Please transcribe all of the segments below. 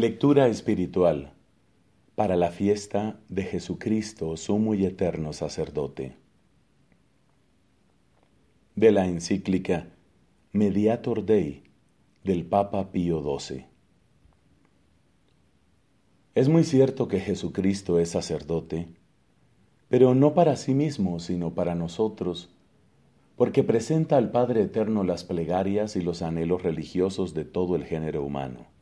Lectura espiritual para la fiesta de Jesucristo, sumo y eterno sacerdote. De la encíclica Mediator Dei del Papa Pío XII. Es muy cierto que Jesucristo es sacerdote, pero no para sí mismo, sino para nosotros, porque presenta al Padre Eterno las plegarias y los anhelos religiosos de todo el género humano.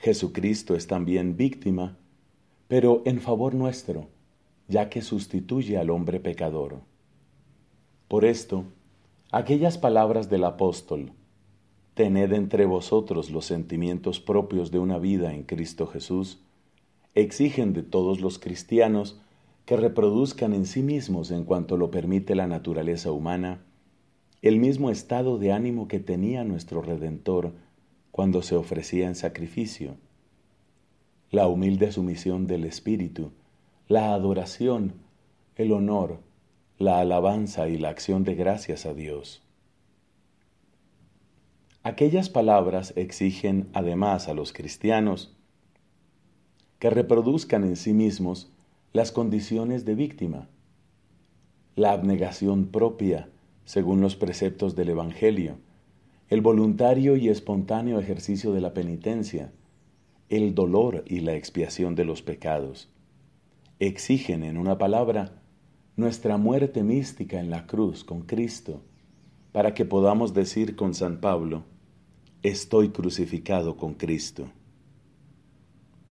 Jesucristo es también víctima, pero en favor nuestro, ya que sustituye al hombre pecador. Por esto, aquellas palabras del apóstol, tened entre vosotros los sentimientos propios de una vida en Cristo Jesús, exigen de todos los cristianos que reproduzcan en sí mismos, en cuanto lo permite la naturaleza humana, el mismo estado de ánimo que tenía nuestro Redentor cuando se ofrecía en sacrificio. La humilde sumisión del Espíritu, la adoración, el honor, la alabanza y la acción de gracias a Dios. Aquellas palabras exigen además a los cristianos que reproduzcan en sí mismos las condiciones de víctima, la abnegación propia según los preceptos del Evangelio, el voluntario y espontáneo ejercicio de la penitencia, el dolor y la expiación de los pecados. Exigen, en una palabra, nuestra muerte mística en la cruz con Cristo, para que podamos decir con San Pablo, estoy crucificado con Cristo.